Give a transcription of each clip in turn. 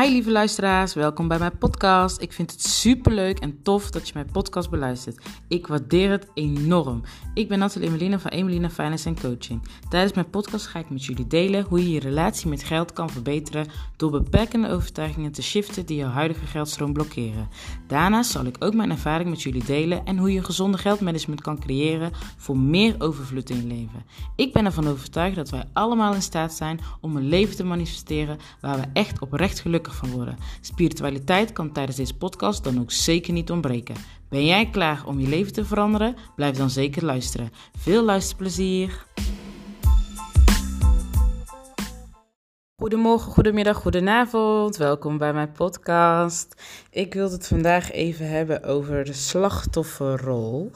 Hi lieve luisteraars, welkom bij mijn podcast. Ik vind het super leuk en tof dat je mijn podcast beluistert. Ik waardeer het enorm. Ik ben Nathalie Emelina van Emelina Finance en Coaching. Tijdens mijn podcast ga ik met jullie delen hoe je je relatie met geld kan verbeteren door beperkende overtuigingen te shiften die jouw huidige geldstroom blokkeren. Daarnaast zal ik ook mijn ervaring met jullie delen en hoe je gezonde geldmanagement kan creëren voor meer overvloed in je leven. Ik ben ervan overtuigd dat wij allemaal in staat zijn om een leven te manifesteren waar we echt oprecht gelukkig van worden. Spiritualiteit kan tijdens deze podcast dan ook zeker niet ontbreken. Ben jij klaar om je leven te veranderen? Blijf dan zeker luisteren. Veel luisterplezier! Goedemorgen, goedemiddag, goedenavond. Welkom bij mijn podcast. Ik wil het vandaag even hebben over de slachtofferrol.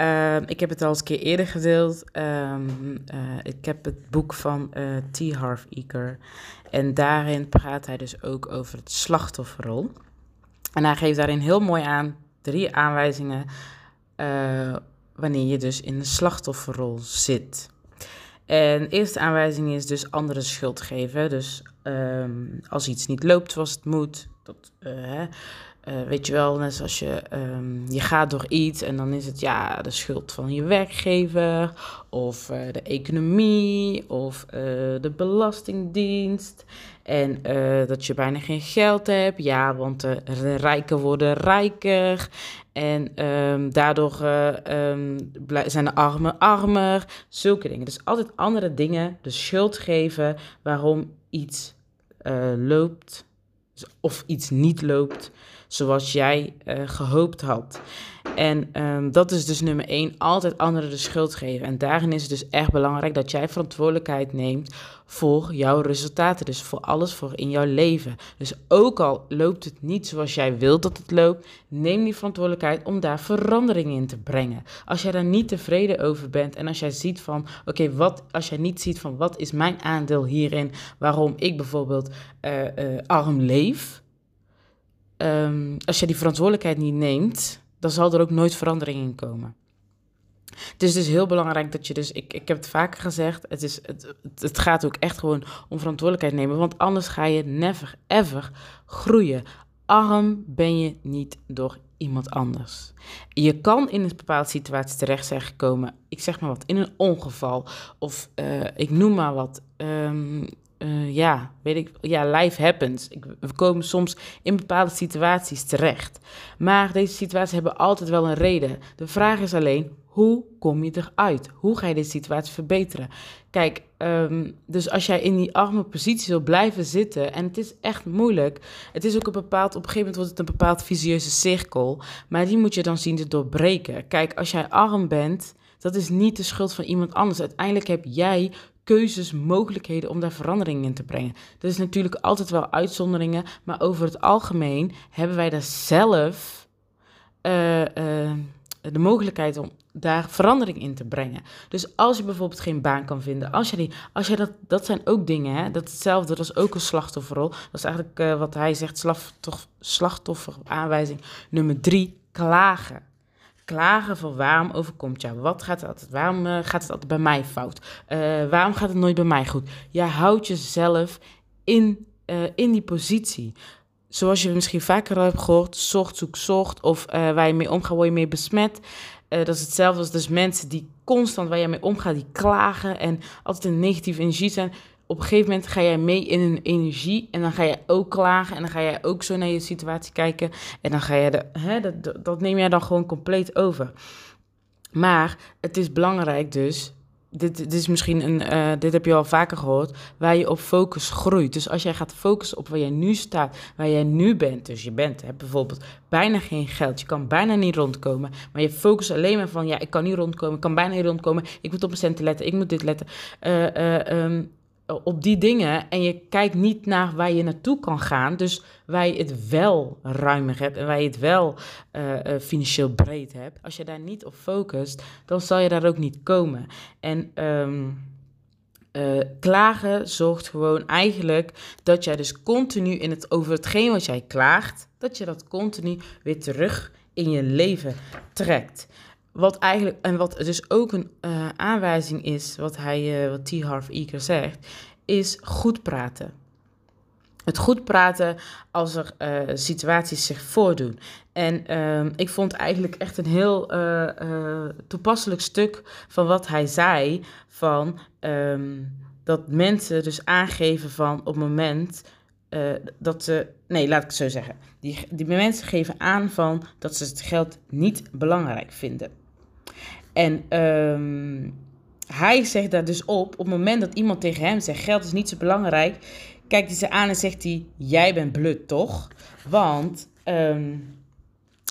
Ehm, ik heb het al eens een keer eerder gedeeld. Ehm, eh, ik heb het boek van uh, T. Harv Eker. En daarin praat hij dus ook over het slachtofferrol. En hij geeft daarin heel mooi aan drie aanwijzingen uh, wanneer je dus in de slachtofferrol zit. En eerste aanwijzing is dus anderen schuld geven. Dus um, als iets niet loopt zoals het moet, dat, uh, weet je wel, net zoals je, um, je gaat door iets en dan is het ja de schuld van je werkgever of uh, de economie of uh, de belastingdienst. En dat je bijna geen geld hebt, ja, want de rijken worden rijker. En um, daardoor um, zijn de armen armer. Zulke dingen. Dus altijd andere dingen de schuld geven waarom iets loopt of iets niet loopt zoals jij uh, gehoopt had. En um, dat is dus nummer één, altijd anderen de schuld geven. En daarin is het dus echt belangrijk dat jij verantwoordelijkheid neemt voor jouw resultaten. Dus voor alles voor in jouw leven. Dus ook al loopt het niet zoals jij wilt dat het loopt, neem die verantwoordelijkheid om daar verandering in te brengen. Als jij daar niet tevreden over bent en als jij ziet van, oké, wat als jij niet ziet van wat is mijn aandeel hierin, waarom ik bijvoorbeeld uh, uh, arm leef um, als je die verantwoordelijkheid niet neemt, dan zal er ook nooit verandering in komen. Het is dus heel belangrijk dat je dus, ik, ik heb het vaker gezegd, het, is, het, het gaat ook echt gewoon om verantwoordelijkheid nemen, want anders ga je never ever groeien. Arm ben je niet door iemand anders. Je kan in een bepaalde situatie terecht zijn gekomen, ik zeg maar wat, in een ongeval of uh, ik noem maar wat, um, uh, ja, weet ik, ja, life happens. Ik, we komen soms in bepaalde situaties terecht. Maar deze situaties hebben altijd wel een reden. De vraag is alleen, hoe kom je eruit? Hoe ga je deze situatie verbeteren? Kijk, um, dus als jij in die arme positie wil blijven zitten, en het is echt moeilijk, het is ook een bepaald, op een gegeven moment wordt het een bepaald visieuze cirkel, maar die moet je dan zien te doorbreken. Kijk, als jij arm bent, dat is niet de schuld van iemand anders. Uiteindelijk heb jij keuzes, mogelijkheden om daar verandering in te brengen. Er is natuurlijk altijd wel uitzonderingen, maar over het algemeen hebben wij daar zelf uh, uh, de mogelijkheid om daar verandering in te brengen. Dus als je bijvoorbeeld geen baan kan vinden, als je als je dat, dat zijn ook dingen, hè, dat hetzelfde, dat is ook een slachtofferrol. Dat is eigenlijk uh, wat hij zegt, slachtoffer, slachtoffer aanwijzing nummer drie, klagen klagen van waarom overkomt jou? Wat gaat het altijd? Waarom uh, gaat het altijd bij mij fout? Uh, waarom gaat het nooit bij mij goed? Jij houdt jezelf in, uh, in die positie. Zoals je misschien vaker al hebt gehoord, zocht, zoek, zocht. Of waar je mee omgaat, word je mee besmet. dat is hetzelfde als dus mensen die constant waar je mee omgaat, die klagen en altijd een negatieve energie zijn op een gegeven moment ga jij mee in een energie en dan ga je ook klagen en dan ga jij ook zo naar je situatie kijken en dan ga je de, hè, dat, dat neem jij dan gewoon compleet over. Maar het is belangrijk dus, dit, dit is misschien een, uh, dit heb je al vaker gehoord, waar je op focus groeit. Dus als jij gaat focussen op waar jij nu staat, waar jij nu bent, dus je bent hè, bijvoorbeeld bijna geen geld, je kan bijna niet rondkomen, maar je focust alleen maar van, ja, ik kan niet rondkomen, ik kan bijna niet rondkomen, ik moet op mijn centen letten, ik moet dit letten. Uh, uh, um, op die dingen en je kijkt niet naar waar je naartoe kan gaan. Dus waar je het wel ruimer hebt en waar je het wel uh, uh, financieel breed hebt. Als je daar niet op focust, dan zal je daar ook niet komen. En uh, klagen zorgt gewoon eigenlijk dat jij dus continu in het, over hetgeen wat jij klaagt, dat je dat continu weer terug in je leven trekt. Wat eigenlijk, en wat dus ook een uh, aanwijzing is, wat hij, uh, wat T. Harv Eker zegt, is goed praten. het goed praten als er uh, situaties zich voordoen. En ehm, ik vond eigenlijk echt een heel toepasselijk stuk van wat hij zei. Van ehm, dat mensen dus aangeven van op het moment dat ze. Nee, laat ik het zo zeggen. Die, die mensen geven aan van dat ze het geld niet belangrijk vinden. En um, hij zegt daar dus op, op het moment dat iemand tegen hem zegt: geld is niet zo belangrijk, kijkt hij ze aan en zegt hij: Jij bent blut, toch? Want um,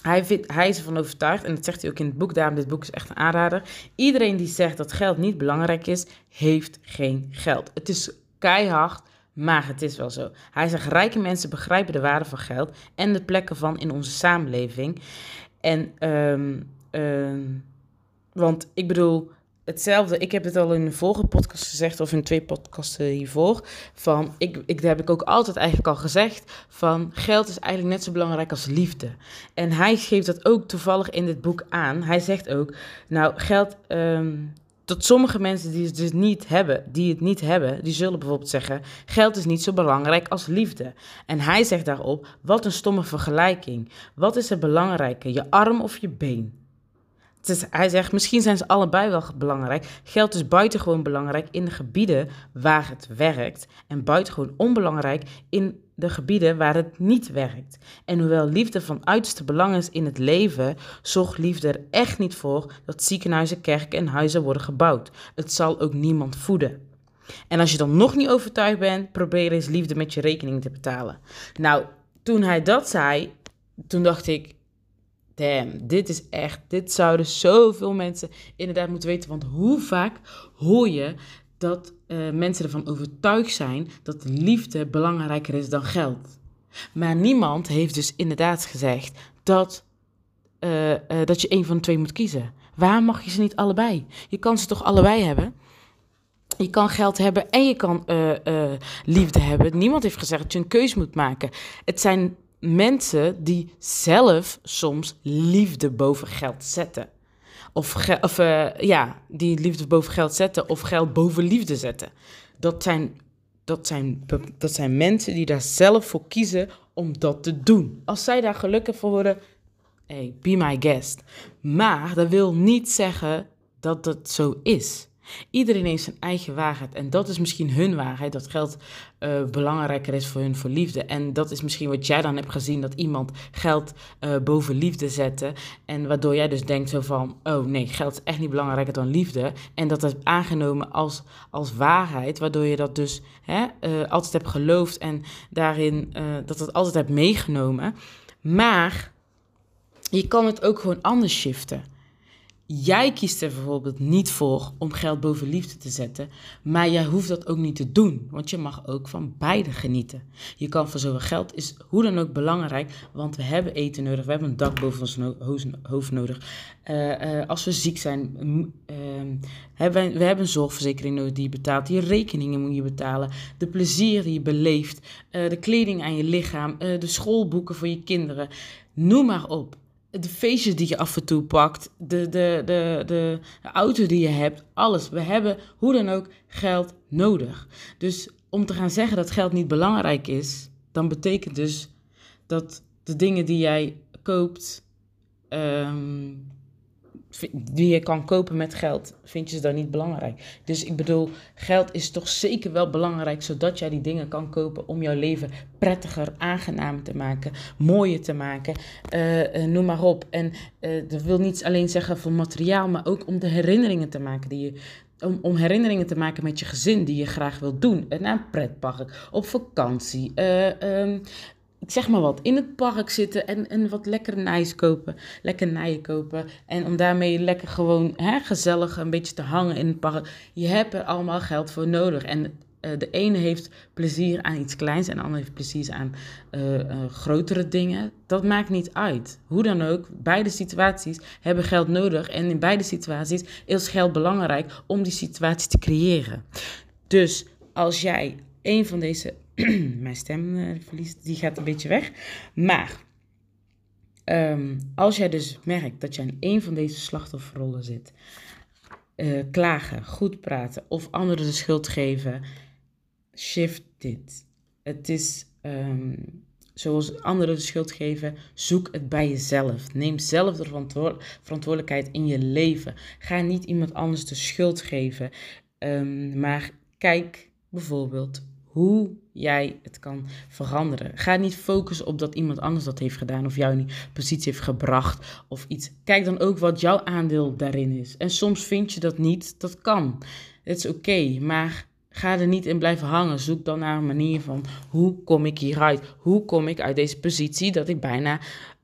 hij, vindt, hij is ervan overtuigd, en dat zegt hij ook in het boek, daarom dit boek is echt een aanrader. Iedereen die zegt dat geld niet belangrijk is, heeft geen geld. Het is keihard, maar het is wel zo. Hij zegt: rijke mensen begrijpen de waarde van geld en de plekken van in onze samenleving. En, um, want ik bedoel, hetzelfde. Ik heb het al in een vorige podcast gezegd, of in twee podcasten hiervoor. Van, ik, ik, dat heb ik ook altijd eigenlijk al gezegd. Van geld is eigenlijk net zo belangrijk als liefde. En hij geeft dat ook toevallig in dit boek aan. Hij zegt ook, nou, geld. Um, tot sommige mensen die het dus niet hebben, die het niet hebben, die zullen bijvoorbeeld zeggen: geld is niet zo belangrijk als liefde. En hij zegt daarop: wat een stomme vergelijking. Wat is er belangrijker, je arm of je been? Hij zegt, misschien zijn ze allebei wel belangrijk. Geld is buitengewoon belangrijk in de gebieden waar het werkt. En buitengewoon onbelangrijk in de gebieden waar het niet werkt. En hoewel liefde van uiterste belang is in het leven, zorgt liefde er echt niet voor dat ziekenhuizen, kerken en huizen worden gebouwd. Het zal ook niemand voeden. En als je dan nog niet overtuigd bent, probeer eens liefde met je rekening te betalen. Nou, toen hij dat zei, toen dacht ik, dit is echt, dit zouden zoveel mensen inderdaad moeten weten. Want hoe vaak hoor je dat uh, mensen ervan overtuigd zijn dat liefde belangrijker is dan geld? Maar niemand heeft dus inderdaad gezegd dat, uh, uh, dat je een van de twee moet kiezen. Waar mag je ze niet allebei? Je kan ze toch allebei hebben? Je kan geld hebben en je kan liefde hebben. Niemand heeft gezegd dat je een keuze moet maken. Het zijn mensen die zelf soms liefde boven geld zetten. Of, of uh, ja, die liefde boven geld zetten of geld boven liefde zetten. Dat zijn, dat, zijn, dat zijn mensen die daar zelf voor kiezen om dat te doen. Als zij daar gelukkig voor worden, hey, be my guest. Maar dat wil niet zeggen dat dat zo is. Iedereen heeft zijn eigen waarheid. En dat is misschien hun waarheid. Dat geld uh, belangrijker is voor hun voor liefde. En dat is misschien wat jij dan hebt gezien. Dat iemand geld uh, boven liefde zette. En waardoor jij dus denkt zo van... Oh nee, geld is echt niet belangrijker dan liefde. En dat is aangenomen als, als waarheid. Waardoor je dat dus hè, uh, altijd hebt geloofd. En daarin dat het altijd hebt meegenomen. Maar je kan het ook gewoon anders shiften. Jij kiest er bijvoorbeeld niet voor om geld boven liefde te zetten, maar jij hoeft dat ook niet te doen, want je mag ook van beide genieten. Je kan voor zoveel geld is hoe dan ook belangrijk, want we hebben eten nodig, we hebben een dak boven ons hoofd nodig. Uh, uh, als we ziek zijn, hebben we, we hebben een zorgverzekering nodig die je betaalt, je rekeningen moet je betalen, de plezier die je beleeft, de kleding aan je lichaam, de schoolboeken voor je kinderen, noem maar op de feestjes die je af en toe pakt, de, de, de, de, auto die je hebt, alles. We hebben hoe dan ook geld nodig. Dus om te gaan zeggen dat geld niet belangrijk is, dan betekent dus dat de dingen die jij koopt, um, die je kan kopen met geld, vind je ze dan niet belangrijk. Dus ik bedoel, geld is toch zeker wel belangrijk, zodat jij die dingen kan kopen om jouw leven prettiger, aangenamer te maken, mooier te maken, uh, noem maar op. En uh, dat wil niet alleen zeggen voor materiaal, maar ook om de herinneringen te maken die je om, om, herinneringen te maken met je gezin die je graag wilt doen. Naar een pretpark, op vakantie, um, ik zeg maar wat, in het park zitten en, en wat lekker nijs kopen, lekker nijen kopen. En om daarmee lekker gewoon hè, gezellig een beetje te hangen in het park. Je hebt er allemaal geld voor nodig. En uh, de ene heeft plezier aan iets kleins en de ander heeft plezier aan uh, uh, grotere dingen. Dat maakt niet uit. Hoe dan ook, beide situaties hebben geld nodig. En in beide situaties is geld belangrijk om die situatie te creëren. Dus als jij een van deze mijn stem uh, verliest, die gaat een beetje weg. Maar um, als jij dus merkt dat je in een van deze slachtofferrollen zit, uh, klagen, goed praten of anderen de schuld geven, shift dit. Het is ehm, zoals anderen de schuld geven, zoek het bij jezelf. Neem zelf de verantwoordelijkheid in je leven. Ga niet iemand anders de schuld geven, ehm, maar kijk bijvoorbeeld hoe jij het kan veranderen. Ga niet focussen op dat iemand anders dat heeft gedaan of jou in positie heeft gebracht of iets. Kijk dan ook wat jouw aandeel daarin is. En soms vind je dat niet, dat kan. Het is oké, maar Ga er niet in blijven hangen. Zoek dan naar een manier van hoe kom ik hieruit? Hoe kom ik uit deze positie dat ik bijna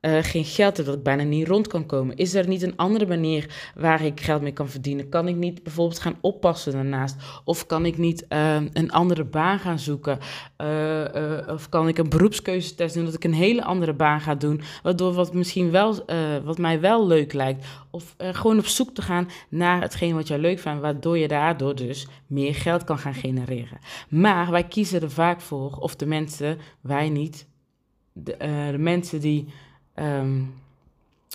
uh, geen geld heb, dat ik bijna niet rond kan komen? Is er niet een andere manier waar ik geld mee kan verdienen? Kan ik niet bijvoorbeeld gaan oppassen daarnaast? Of kan ik niet uh, een andere baan gaan zoeken? Uh, of kan ik een beroepskeuzetest doen dat ik een hele andere baan ga doen, waardoor wat misschien wel, wat mij wel leuk lijkt? Of gewoon op zoek te gaan naar hetgeen wat jij leuk vindt, waardoor je daardoor dus meer geld kan gaan genereren. Maar wij kiezen er vaak voor, of de mensen, wij niet, de, de mensen die Ehm,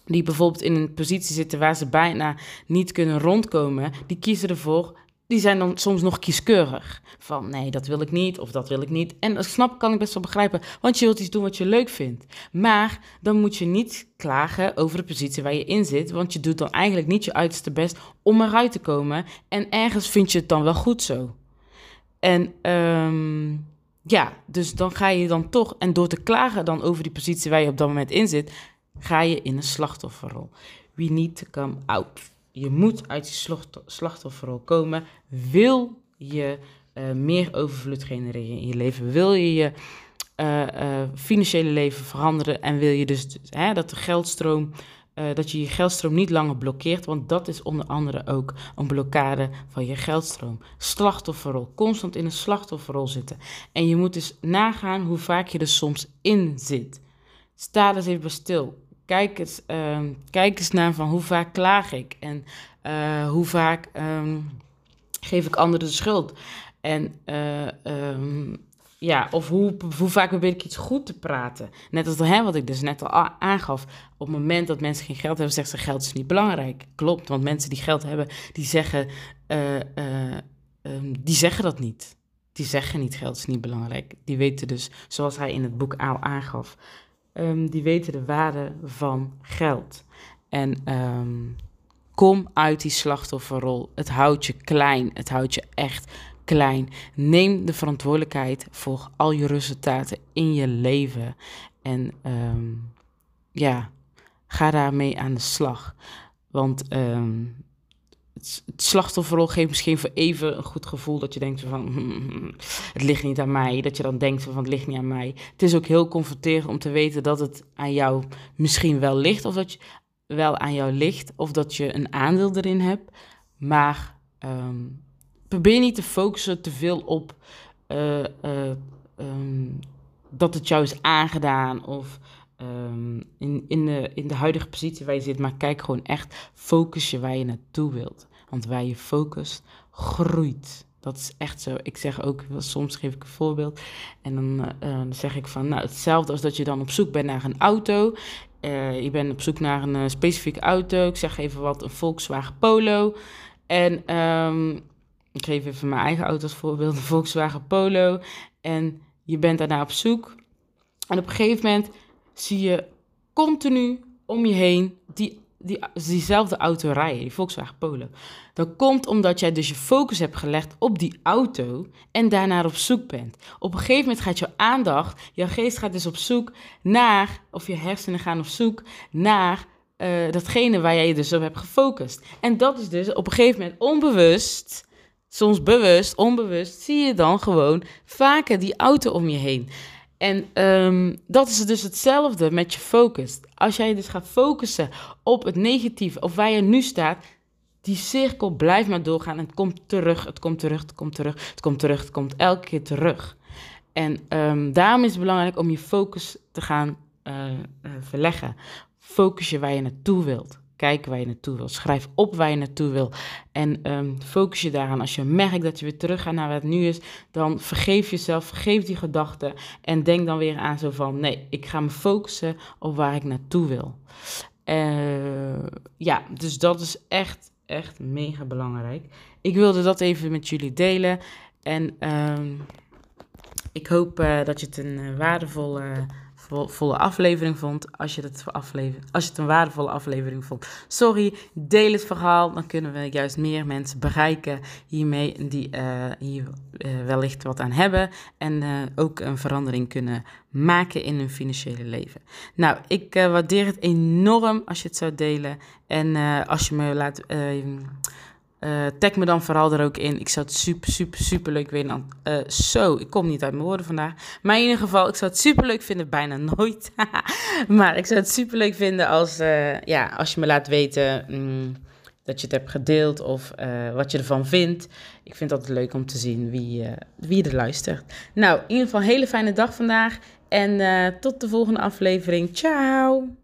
die bijvoorbeeld in een positie zitten waar ze bijna niet kunnen rondkomen, die kiezen ervoor. Die zijn dan soms nog kieskeurig. Van nee, dat wil ik niet of dat wil ik niet. En dat snap kan ik best wel begrijpen, want je wilt iets doen wat je leuk vindt. Maar dan moet je niet klagen over de positie waar je in zit, want je doet dan eigenlijk niet je uiterste best om eruit te komen. En ergens vind je het dan wel goed zo. En um, ja, dus dan ga je dan toch, en door te klagen dan over die positie waar je op dat moment in zit, ga je in een slachtofferrol. We need to come out. Je moet uit die slachtofferrol komen. Wil je uh, meer overvloed genereren in je leven? Wil je je uh, uh, financiële leven veranderen? En wil je dus hè, dat de geldstroom uh, dat je je geldstroom niet langer blokkeert, want dat is onder andere ook een blokkade van je geldstroom. Slachtofferrol, constant in een slachtofferrol zitten. En je moet dus nagaan hoe vaak je er soms in zit. Sta eens even stil. Kijk eens, uh, kijk eens naar van hoe vaak klaag ik en uh, hoe vaak um, geef ik anderen de schuld. En uh, um, ja, of hoe, hoe vaak probeer ik iets goed te praten. Net als hè, wat ik dus net al aangaf. Op het moment dat mensen geen geld hebben, zeggen ze geld is niet belangrijk. Klopt, want mensen die geld hebben, die zeggen, uh, uh, um, die zeggen dat niet. Die zeggen niet geld is niet belangrijk. Die weten dus, zoals hij in het boek al aangaf, um, die weten de waarde van geld. En um, kom uit die slachtofferrol. Het houdt je klein, het houdt je echt klein. Neem de verantwoordelijkheid voor al je resultaten in je leven. En um, ja, ga daarmee aan de slag. Want um, het, het slachtofferrol geeft misschien voor even een goed gevoel dat je denkt van het ligt niet aan mij. Dat je dan denkt van het ligt niet aan mij. Het is ook heel confronterend om te weten dat het aan jou misschien wel ligt of dat je wel aan jou ligt of dat je een aandeel erin hebt. Maar um, probeer niet te focussen te veel op uh, uh, um, dat het jou is aangedaan of um, in, in, de, in de huidige positie waar je zit. Maar kijk gewoon echt, focus je waar je naartoe wilt. Want waar je focust, groeit. Dat is echt zo. Ik zeg ook, soms geef ik een voorbeeld. En dan, dan zeg ik van, nou, hetzelfde als dat je dan op zoek bent naar een auto. Je bent op zoek naar een specifieke auto. Ik zeg even wat, een Volkswagen Polo. En um, ik geef even mijn eigen auto als voorbeeld, een Volkswagen Polo. En je bent daarna op zoek. En op een gegeven moment zie je continu om je heen die, die, diezelfde auto rijden, die Volkswagen Polo. Dat komt omdat jij dus je focus hebt gelegd op die auto en daarnaar op zoek bent. Op een gegeven moment gaat jouw aandacht, jouw geest gaat dus op zoek naar, of je hersenen gaan op zoek naar uh, datgene waar jij je dus op hebt gefocust. En dat is dus op een gegeven moment onbewust soms bewust, onbewust, zie je dan gewoon vaker die auto om je heen. En um, dat is dus hetzelfde met je focus. Als jij dus gaat focussen op het negatieve, of waar je nu staat, die cirkel blijft maar doorgaan en het komt terug, het komt terug, het komt terug, het komt terug, het komt elke keer terug. En um, daarom is het belangrijk om je focus te gaan uh, uh, verleggen. Focus je waar je naartoe wilt. Kijk waar je naartoe wil. Schrijf op waar je naartoe wil. En um, focus je daaraan. Als je merkt dat je weer terug gaat naar wat nu is, dan vergeef jezelf, vergeef die gedachten. En denk dan weer aan zo van: nee, ik ga me focussen op waar ik naartoe wil. Uh, ja, dus dat is echt, echt mega belangrijk. Ik wilde dat even met jullie delen. En um, Ik hoop dat je het een waardevolle volle aflevering vond. Als je, het als je het een waardevolle aflevering vond. Sorry, deel het verhaal. Dan kunnen we juist meer mensen bereiken hiermee. Die uh, hier uh, wellicht wat aan hebben. En uh, ook een verandering kunnen maken in hun financiële leven. Nou, ik waardeer het enorm als je het zou delen. En als je me laat uh, tag me dan vooral er ook in. Ik zou het super, super, super leuk vinden. Uh, zo, ik kom niet uit mijn woorden vandaag. Maar in ieder geval, ik zou het super leuk vinden. Bijna nooit. maar ik zou het super leuk vinden als, uh, ja, als je me laat weten mm, dat je het hebt gedeeld. Of wat je ervan vindt. Ik vind het altijd leuk om te zien wie, wie er luistert. Nou, in ieder geval een hele fijne dag vandaag. En tot de volgende aflevering. Ciao!